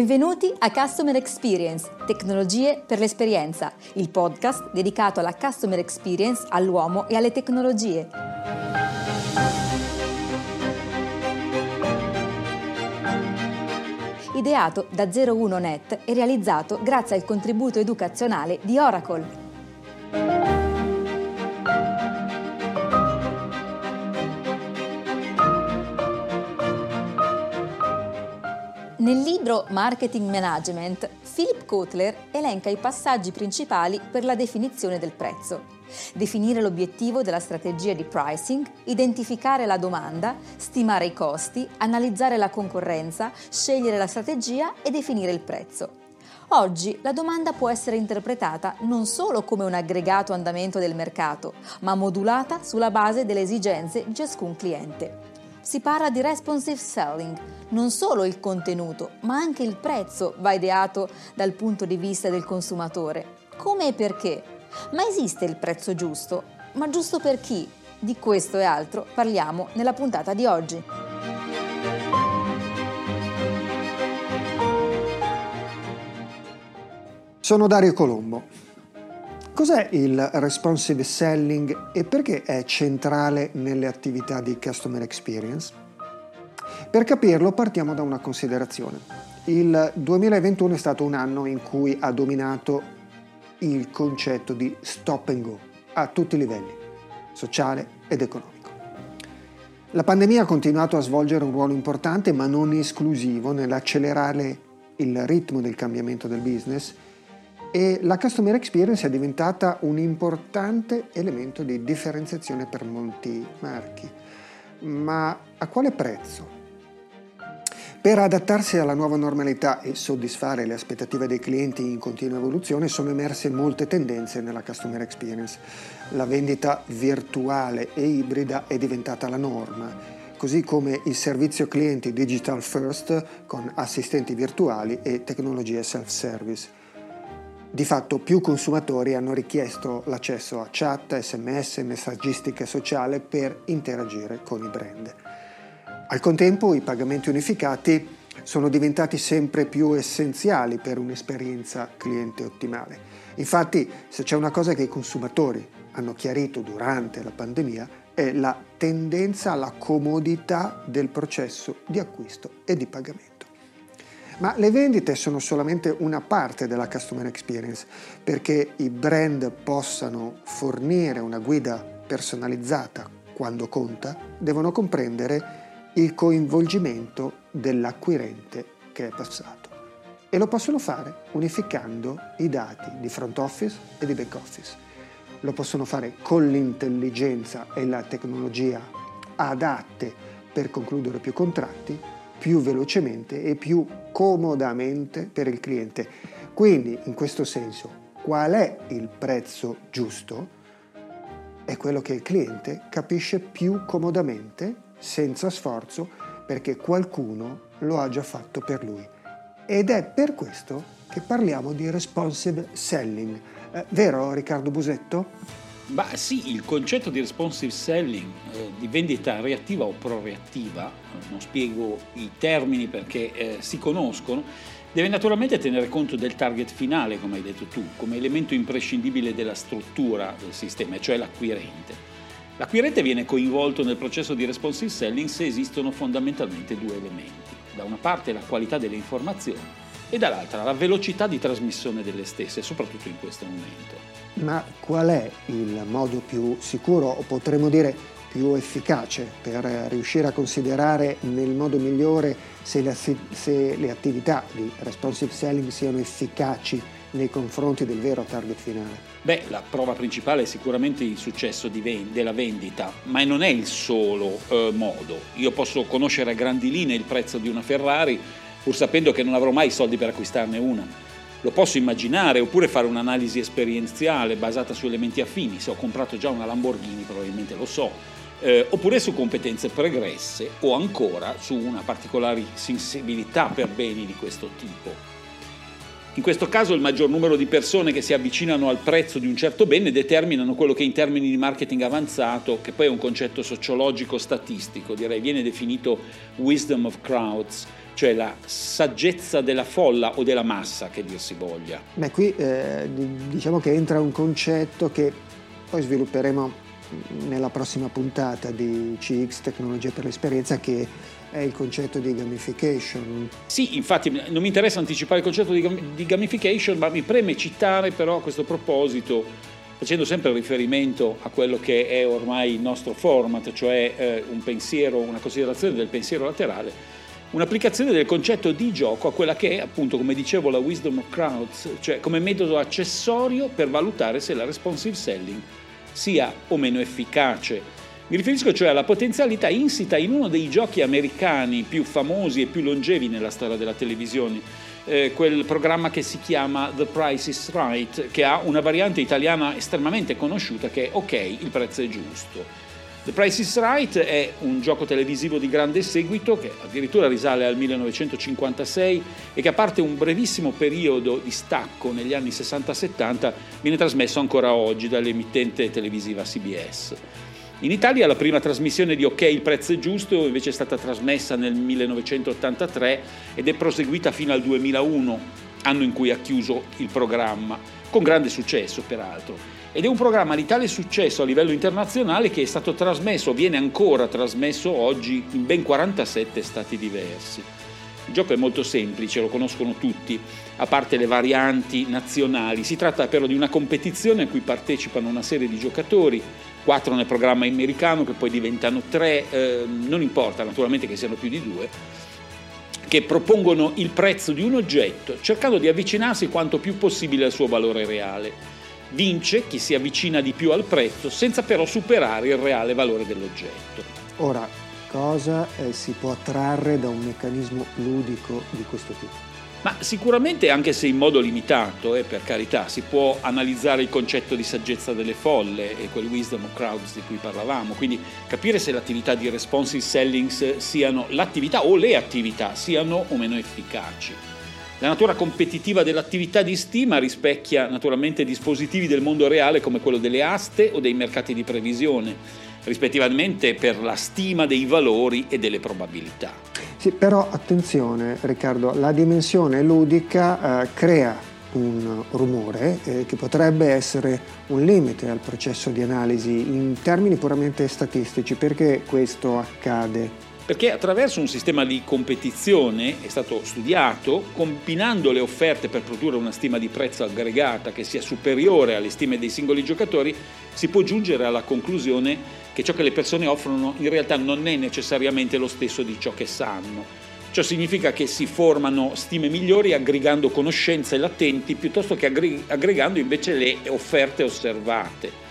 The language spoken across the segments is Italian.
Benvenuti a Customer Experience, tecnologie per l'esperienza, il podcast dedicato alla Customer Experience, all'uomo e alle tecnologie. Ideato da 01net e realizzato grazie al contributo educazionale di Oracle. Nel libro Marketing Management, Philip Kotler elenca i passaggi principali per la definizione del prezzo. Definire l'obiettivo della strategia di pricing, identificare la domanda, stimare i costi, analizzare la concorrenza, scegliere la strategia e definire il prezzo. Oggi la domanda può essere interpretata non solo come un aggregato andamento del mercato, ma modulata sulla base delle esigenze di ciascun cliente. Si parla di responsive selling. Non solo il contenuto, ma anche il prezzo va ideato dal punto di vista del consumatore. Come e perché? Ma esiste il prezzo giusto? Ma giusto per chi? Di questo e altro parliamo nella puntata di oggi. Sono Dario Colombo. Cos'è il responsive selling e perché è centrale nelle attività di customer experience? Per capirlo partiamo da una considerazione. Il 2021 è stato un anno in cui ha dominato il concetto di stop and go a tutti i livelli, sociale ed economico. La pandemia ha continuato a svolgere un ruolo importante ma non esclusivo nell'accelerare il ritmo del cambiamento del business e la customer experience è diventata un importante elemento di differenziazione per molti marchi. Ma a quale prezzo? Per adattarsi alla nuova normalità e soddisfare le aspettative dei clienti in continua evoluzione sono emerse molte tendenze nella customer experience. La vendita virtuale e ibrida è diventata la norma, così come il servizio clienti digital first con assistenti virtuali e tecnologie self-service. Di fatto più consumatori hanno richiesto l'accesso a chat, sms, messaggistica sociale per interagire con i brand. Al contempo i pagamenti unificati sono diventati sempre più essenziali per un'esperienza cliente ottimale. Infatti se c'è una cosa che i consumatori hanno chiarito durante la pandemia è la tendenza alla comodità del processo di acquisto e di pagamento. Ma le vendite sono solamente una parte della customer experience perché i brand possano fornire una guida personalizzata quando conta, devono comprendere il coinvolgimento dell'acquirente che è passato. E lo possono fare unificando i dati di front office e di back office. Lo possono fare con l'intelligenza e la tecnologia adatte per concludere più contratti più velocemente e più comodamente per il cliente. Quindi, in questo senso, qual è il prezzo giusto? È quello che il cliente capisce più comodamente, senza sforzo, perché qualcuno lo ha già fatto per lui. Ed è per questo che parliamo di responsive selling. Eh, vero Riccardo Busetto? Beh sì, il concetto di responsive selling, eh, di vendita reattiva o proreattiva, non spiego i termini perché eh, si conoscono, deve naturalmente tenere conto del target finale, come hai detto tu, come elemento imprescindibile della struttura del sistema, cioè l'acquirente. L'acquirente viene coinvolto nel processo di responsive selling se esistono fondamentalmente due elementi. Da una parte la qualità delle informazioni e dall'altra la velocità di trasmissione delle stesse, soprattutto in questo momento. Ma qual è il modo più sicuro o potremmo dire più efficace per riuscire a considerare nel modo migliore se le, se le attività di responsive selling siano efficaci nei confronti del vero target finale? Beh, la prova principale è sicuramente il successo ven- della vendita, ma non è il solo eh, modo. Io posso conoscere a grandi linee il prezzo di una Ferrari pur sapendo che non avrò mai soldi per acquistarne una lo posso immaginare, oppure fare un'analisi esperienziale basata su elementi affini, se ho comprato già una Lamborghini probabilmente lo so, eh, oppure su competenze pregresse o ancora su una particolare sensibilità per beni di questo tipo. In questo caso il maggior numero di persone che si avvicinano al prezzo di un certo bene determinano quello che in termini di marketing avanzato, che poi è un concetto sociologico statistico, direi viene definito wisdom of crowds, cioè la saggezza della folla o della massa, che dir si voglia. Beh, qui eh, diciamo che entra un concetto che poi svilupperemo nella prossima puntata di CX Tecnologia per l'Esperienza che è il concetto di gamification. Sì, infatti non mi interessa anticipare il concetto di, gamification, ma mi preme citare però a questo proposito, facendo sempre riferimento a quello che è ormai il nostro format, cioè eh, un pensiero, una considerazione del pensiero laterale, un'applicazione del concetto di gioco a quella che è appunto, come dicevo, la wisdom of crowds, cioè come metodo accessorio per valutare se la responsive selling sia o meno efficace. Mi riferisco cioè alla potenzialità insita in uno dei giochi americani più famosi e più longevi nella storia della televisione, eh, quel programma che si chiama The Price is Right, che ha una variante italiana estremamente conosciuta che è Ok, il prezzo è giusto. The Price is Right è un gioco televisivo di grande seguito che addirittura risale al 1956 e che a parte un brevissimo periodo di stacco negli anni 60-70 viene trasmesso ancora oggi dall'emittente televisiva CBS. In Italia la prima trasmissione di Ok il prezzo è giusto invece è stata trasmessa nel 1983 ed è proseguita fino al 2001, anno in cui ha chiuso il programma, con grande successo peraltro ed è un programma di tale successo a livello internazionale che è stato trasmesso, viene ancora trasmesso oggi in ben 47 stati diversi. Il gioco è molto semplice, lo conoscono tutti, a parte le varianti nazionali. Si tratta però di una competizione a cui partecipano una serie di giocatori, quattro nel programma americano che poi diventano tre, eh, non importa naturalmente che siano più di due, che propongono il prezzo di un oggetto cercando di avvicinarsi quanto più possibile al suo valore reale. Vince chi si avvicina di più al prezzo senza però superare il reale valore dell'oggetto. Ora, cosa eh, si può trarre da un meccanismo ludico di questo tipo? Ma sicuramente anche se in modo limitato, eh, per carità, si può analizzare il concetto di saggezza delle folle e quel wisdom of crowds di cui parlavamo, quindi capire se l'attività di responsive sellings siano l'attività o le attività siano o meno efficaci. La natura competitiva dell'attività di stima rispecchia naturalmente dispositivi del mondo reale come quello delle aste o dei mercati di previsione, rispettivamente per la stima dei valori e delle probabilità. Sì, però attenzione Riccardo, la dimensione ludica eh, crea un rumore eh, che potrebbe essere un limite al processo di analisi in termini puramente statistici. Perché questo accade? Perché attraverso un sistema di competizione è stato studiato, combinando le offerte per produrre una stima di prezzo aggregata che sia superiore alle stime dei singoli giocatori, si può giungere alla conclusione che ciò che le persone offrono in realtà non è necessariamente lo stesso di ciò che sanno. Ciò significa che si formano stime migliori aggregando conoscenze latenti piuttosto che aggregando invece le offerte osservate.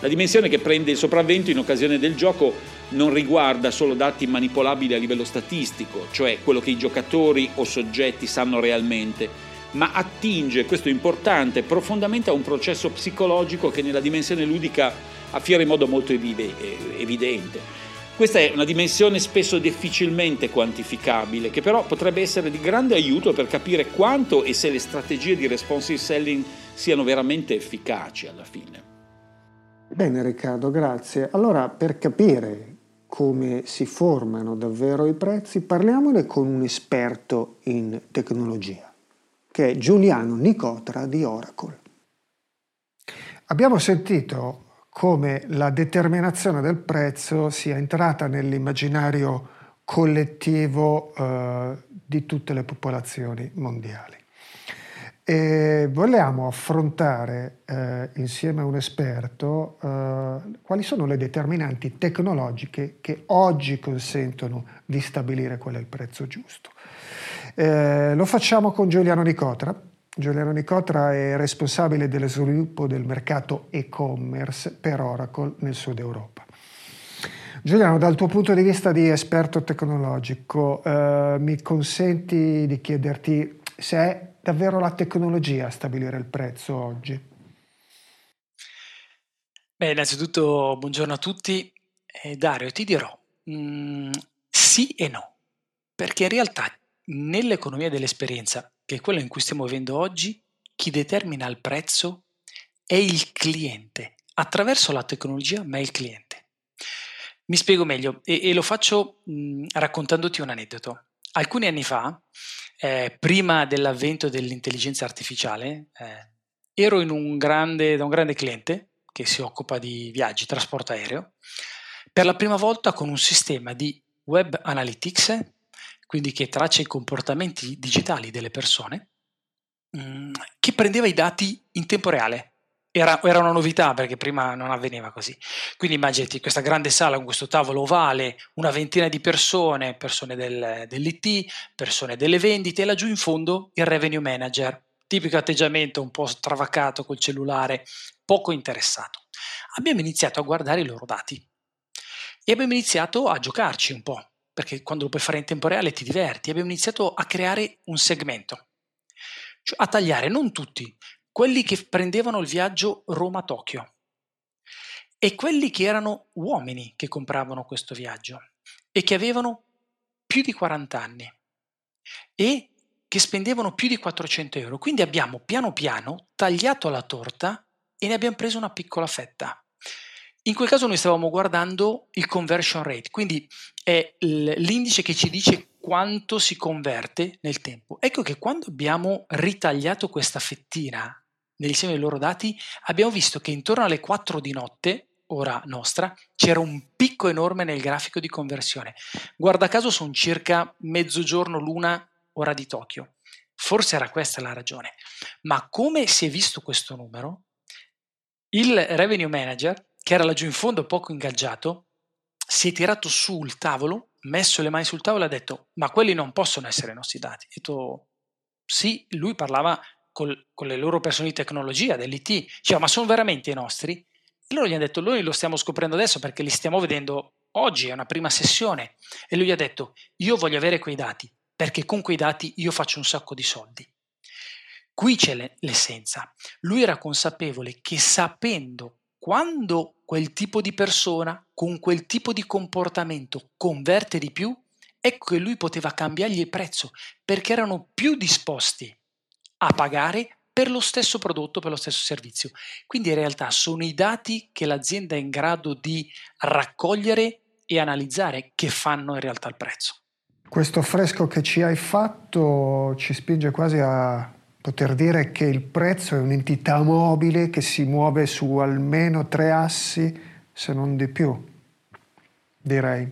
La dimensione che prende il sopravvento in occasione del gioco non riguarda solo dati manipolabili a livello statistico, cioè quello che i giocatori o soggetti sanno realmente, ma attinge, questo è importante, profondamente a un processo psicologico che nella dimensione ludica affiora in modo molto evidente. Questa è una dimensione spesso difficilmente quantificabile, che però potrebbe essere di grande aiuto per capire quanto e se le strategie di responsive selling siano veramente efficaci alla fine. Bene Riccardo, grazie. Allora, per capire come si formano davvero i prezzi, parliamone con un esperto in tecnologia, che è Giuliano Nicotra di Oracle. Abbiamo sentito come la determinazione del prezzo sia entrata nell'immaginario collettivo eh, di tutte le popolazioni mondiali. E vogliamo affrontare eh, insieme a un esperto eh, quali sono le determinanti tecnologiche che oggi consentono di stabilire qual è il prezzo giusto. Eh, lo facciamo con Giuliano Nicotra. Giuliano Nicotra è responsabile dello sviluppo del mercato e-commerce per Oracle nel sud Europa. Giuliano, dal tuo punto di vista di esperto tecnologico, eh, mi consenti di chiederti se è davvero la tecnologia a stabilire il prezzo oggi? Beh, innanzitutto buongiorno a tutti. Eh, Dario, ti dirò mm, sì e no, perché in realtà nell'economia dell'esperienza, che è quella in cui stiamo vivendo oggi, chi determina il prezzo è il cliente, attraverso la tecnologia, ma è il cliente. Mi spiego meglio e, e lo faccio mh, raccontandoti un aneddoto. alcuni anni fa, eh, prima dell'avvento dell'intelligenza artificiale, eh, ero grande, da un grande cliente che si occupa di viaggi, trasporto aereo, per la prima volta con un sistema di web analytics, quindi che traccia i comportamenti digitali delle persone, mh, mm, che prendeva i dati in tempo reale. Era, era, una novità perché prima non avveniva così. Quindi immaginati questa grande sala con questo tavolo ovale, una ventina di persone, persone del, dell'IT, persone delle vendite e laggiù in fondo il revenue manager, tipico atteggiamento un po' stravaccato col cellulare, poco interessato. Abbiamo iniziato a guardare i loro dati e abbiamo iniziato a giocarci un po', perché quando lo puoi fare in tempo reale ti diverti. Abbiamo iniziato a creare un segmento, cioè a tagliare non tutti, quelli che prendevano il viaggio Roma-Tokyo e quelli che erano uomini che compravano questo viaggio e che avevano più di 40 anni e che spendevano più di 400 euro. Quindi abbiamo piano piano tagliato la torta e ne abbiamo preso una piccola fetta. In quel caso noi stavamo guardando il conversion rate, quindi è l'indice che ci dice quanto si converte nel tempo. Ecco che quando abbiamo ritagliato questa fettina nell'insieme dei loro dati, abbiamo visto che intorno alle 4 di notte, ora nostra, c'era un picco enorme nel grafico di conversione. Guarda caso sono circa mezzogiorno l'una ora di Tokyo. Forse era questa la ragione. Ma come si è visto questo numero, il revenue manager che era laggiù in fondo poco ingaggiato, si è tirato sul tavolo, messo le mani sul tavolo e ha detto ma quelli non possono essere i nostri dati. Ha detto sì, lui parlava col, con le loro persone di tecnologia, dell'IT, diceva ma sono veramente i nostri? E loro gli hanno detto noi lo stiamo scoprendo adesso perché li stiamo vedendo oggi, è una prima sessione. E lui gli ha detto io voglio avere quei dati perché con quei dati io faccio un sacco di soldi. Qui c'è l'essenza. Lui era consapevole che sapendo quando quel tipo di persona con quel tipo di comportamento converte di più, ecco che lui poteva cambiargli il prezzo perché erano più disposti a pagare per lo stesso prodotto, per lo stesso servizio. Quindi in realtà sono i dati che l'azienda è in grado di raccogliere e analizzare che fanno in realtà il prezzo. Questo affresco che ci hai fatto ci spinge quasi a poter dire che il prezzo è un'entità mobile che si muove su almeno tre assi, se non di più, direi.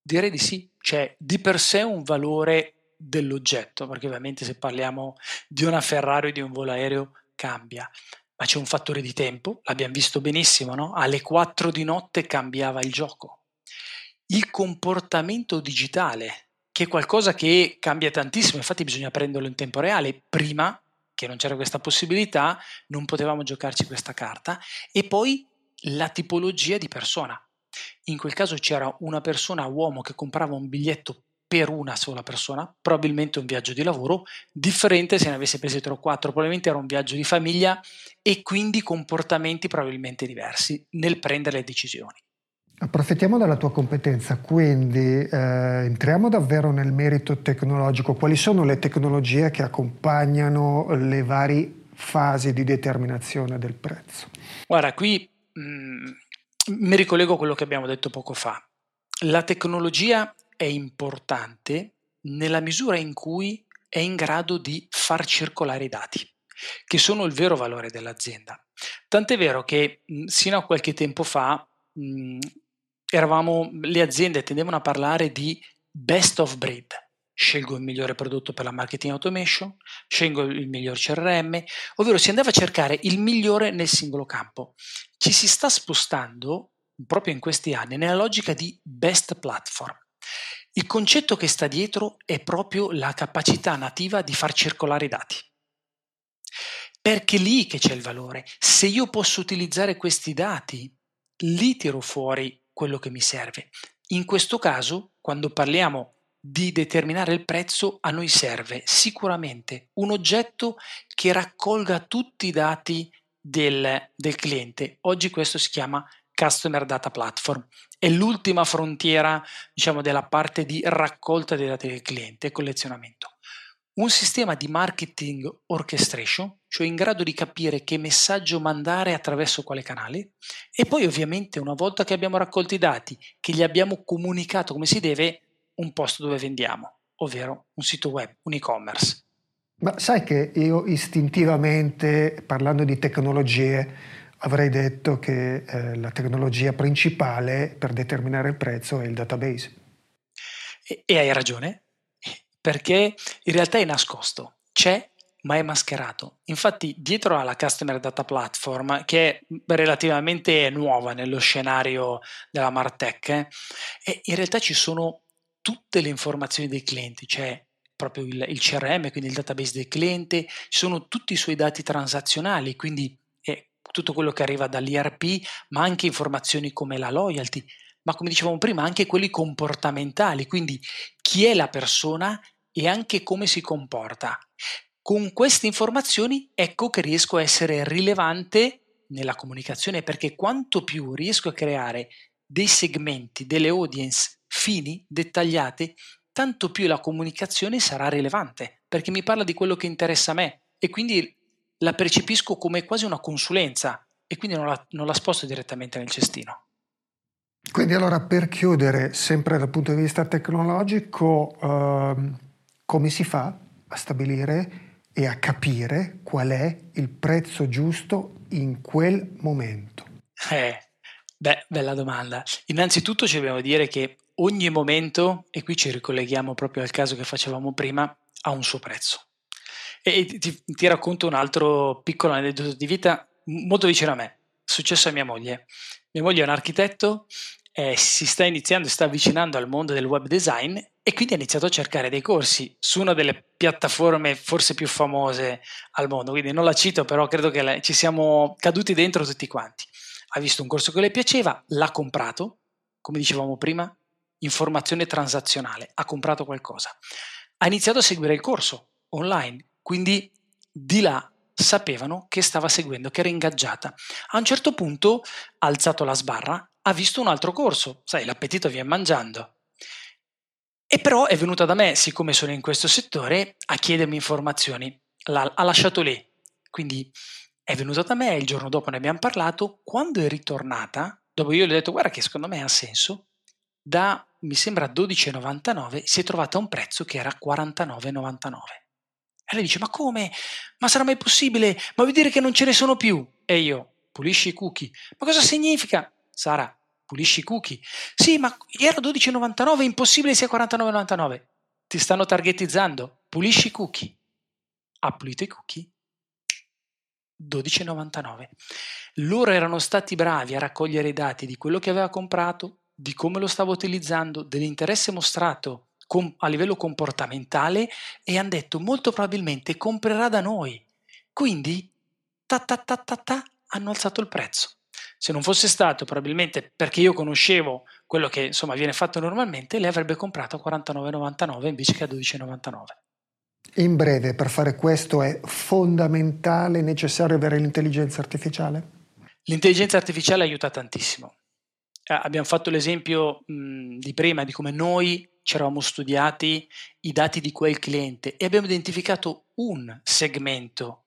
Direi di sì, c'è di per sé un valore dell'oggetto, perché ovviamente se parliamo di una Ferrari o di un volo aereo cambia, ma c'è un fattore di tempo, l'abbiamo visto benissimo, no? alle 4 di notte cambiava il gioco. Il comportamento digitale che è qualcosa che cambia tantissimo, infatti bisogna prenderlo in tempo reale. Prima, che non c'era questa possibilità, non potevamo giocarci questa carta. E poi la tipologia di persona. In quel caso c'era una persona uomo che comprava un biglietto per una sola persona, probabilmente un viaggio di lavoro, differente se ne avesse presi 3 o 4, probabilmente era un viaggio di famiglia e quindi comportamenti probabilmente diversi nel prendere le decisioni. Approfittiamo della tua competenza, quindi eh, entriamo davvero nel merito tecnologico. Quali sono le tecnologie che accompagnano le varie fasi di determinazione del prezzo? Guarda, qui mh, mm, mi ricollego a quello che abbiamo detto poco fa. La tecnologia è importante nella misura in cui è in grado di far circolare i dati, che sono il vero valore dell'azienda. Tant'è vero che sino a qualche tempo fa mh, eravamo, le aziende tendevano a parlare di best of breed. Scelgo il migliore prodotto per la marketing automation, scelgo il miglior CRM, ovvero si andava a cercare il migliore nel singolo campo. Ci si sta spostando proprio in questi anni nella logica di best platform. Il concetto che sta dietro è proprio la capacità nativa di far circolare i dati. Perché lì che c'è il valore. Se io posso utilizzare questi dati, li tiro fuori quello che mi serve. In questo caso, quando parliamo di determinare il prezzo, a noi serve sicuramente un oggetto che raccolga tutti i dati del, del cliente. Oggi questo si chiama Customer Data Platform. È l'ultima frontiera, diciamo, della parte di raccolta dei dati del cliente e collezionamento un sistema di marketing orchestration, cioè in grado di capire che messaggio mandare attraverso quale canale e poi ovviamente una volta che abbiamo raccolto i dati, che gli abbiamo comunicato come si deve, un posto dove vendiamo. ovvero un sito web, un e-commerce. Ma sai che io istintivamente, parlando di tecnologie, avrei detto che eh, la tecnologia principale per determinare il prezzo è il database. E, e hai ragione, perché in realtà è nascosto, c'è ma è mascherato. Infatti, dietro alla Customer Data Platform, che è relativamente nuova nello scenario della Martech, eh, in realtà ci sono tutte le informazioni dei clienti, c'è proprio il, il, CRM, quindi il database del cliente, ci sono tutti i suoi dati transazionali, quindi tutto quello che arriva dall'ERP, ma anche informazioni come la loyalty, ma come dicevamo prima, anche quelli comportamentali, quindi chi è la persona e anche come si comporta. Con queste informazioni ecco che riesco a essere rilevante nella comunicazione perché quanto più riesco a creare dei segmenti, delle audience fini, dettagliate, tanto più la comunicazione sarà rilevante perché mi parla di quello che interessa a me e quindi la percepisco come quasi una consulenza e quindi non la, non la sposto direttamente nel cestino. Quindi allora per chiudere, sempre dal punto di vista tecnologico, ehm, come si fa a stabilire e a capire qual è il prezzo giusto in quel momento? Eh, beh, bella domanda. Innanzitutto ci dobbiamo dire che ogni momento, e qui ci ricolleghiamo proprio al caso che facevamo prima, ha un suo prezzo. E ti, ti racconto un altro piccolo aneddoto di vita molto vicino a me, successo a mia moglie. Mia moglie è un architetto, eh, si sta iniziando, sta avvicinando al mondo del web design e quindi ha iniziato a cercare dei corsi su una delle piattaforme forse più famose al mondo, quindi non la cito, però credo che la, ci siamo caduti dentro tutti quanti. Ha visto un corso che le piaceva, l'ha comprato, come dicevamo prima, informazione transazionale, ha comprato qualcosa. Ha iniziato a seguire il corso online, quindi di là sapevano che stava seguendo, che era ingaggiata. A un certo punto ha alzato la sbarra, ha visto un altro corso, sai, l'appetito viene mangiando e però è venuta da me, siccome sono in questo settore, a chiedermi informazioni. La, ha lasciato lì. Quindi è venuta da me, il giorno dopo ne abbiamo parlato. Quando è ritornata, dopo io le ho detto guarda che secondo me ha senso, da mi sembra 12,99 si è trovata a un prezzo che era 49,99. E lei dice ma come? Ma sarà mai possibile? Ma vuol dire che non ce ne sono più? E io, pulisci i cookie. Ma cosa significa? Sara, pulisci i cookie. Sì, ma era 12,99, impossibile sia 49,99. Ti stanno targetizzando, pulisci i cookie. Ha pulito i cookie? 12,99. Loro erano stati bravi a raccogliere i dati di quello che aveva comprato, di come lo stava utilizzando, dell'interesse mostrato com- a livello comportamentale e hanno detto molto probabilmente comprerà da noi. Quindi, ta ta ta ta ta, hanno alzato il prezzo. Se non fosse stato probabilmente perché io conoscevo quello che insomma viene fatto normalmente, lei avrebbe comprato a 49,99 invece che a 12,99. In breve, per fare questo è fondamentale, necessario avere l'intelligenza artificiale? L'intelligenza artificiale aiuta tantissimo. Eh, abbiamo fatto l'esempio mh, di prima di come noi ci eravamo studiati i dati di quel cliente e abbiamo identificato un segmento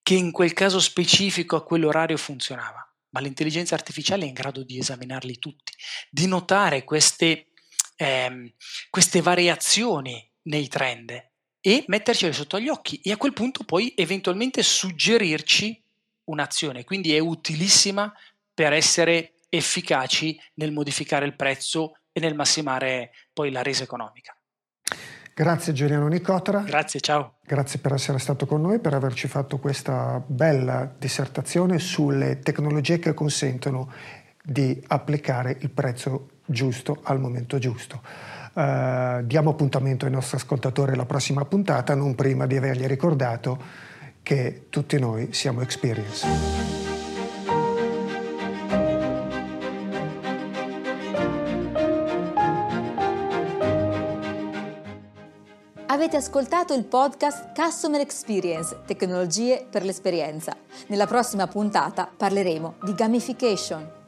che in quel caso specifico a quell'orario funzionava ma l'intelligenza artificiale è in grado di esaminarli tutti, di notare queste, ehm, queste variazioni nei trend e mettercele sotto gli occhi e a quel punto poi eventualmente suggerirci un'azione. Quindi è utilissima per essere efficaci nel modificare il prezzo e nel massimare poi la resa economica. Grazie Giuliano Nicotra. Grazie, ciao. Grazie per essere stato con noi, per averci fatto questa bella dissertazione sulle tecnologie che consentono di applicare il prezzo giusto al momento giusto. Uh, diamo appuntamento ai nostri ascoltatori alla prossima puntata, non prima di avergli ricordato che tutti noi siamo Experience. Avete ascoltato il podcast Customer Experience, tecnologie per l'esperienza. Nella prossima puntata parleremo di gamification.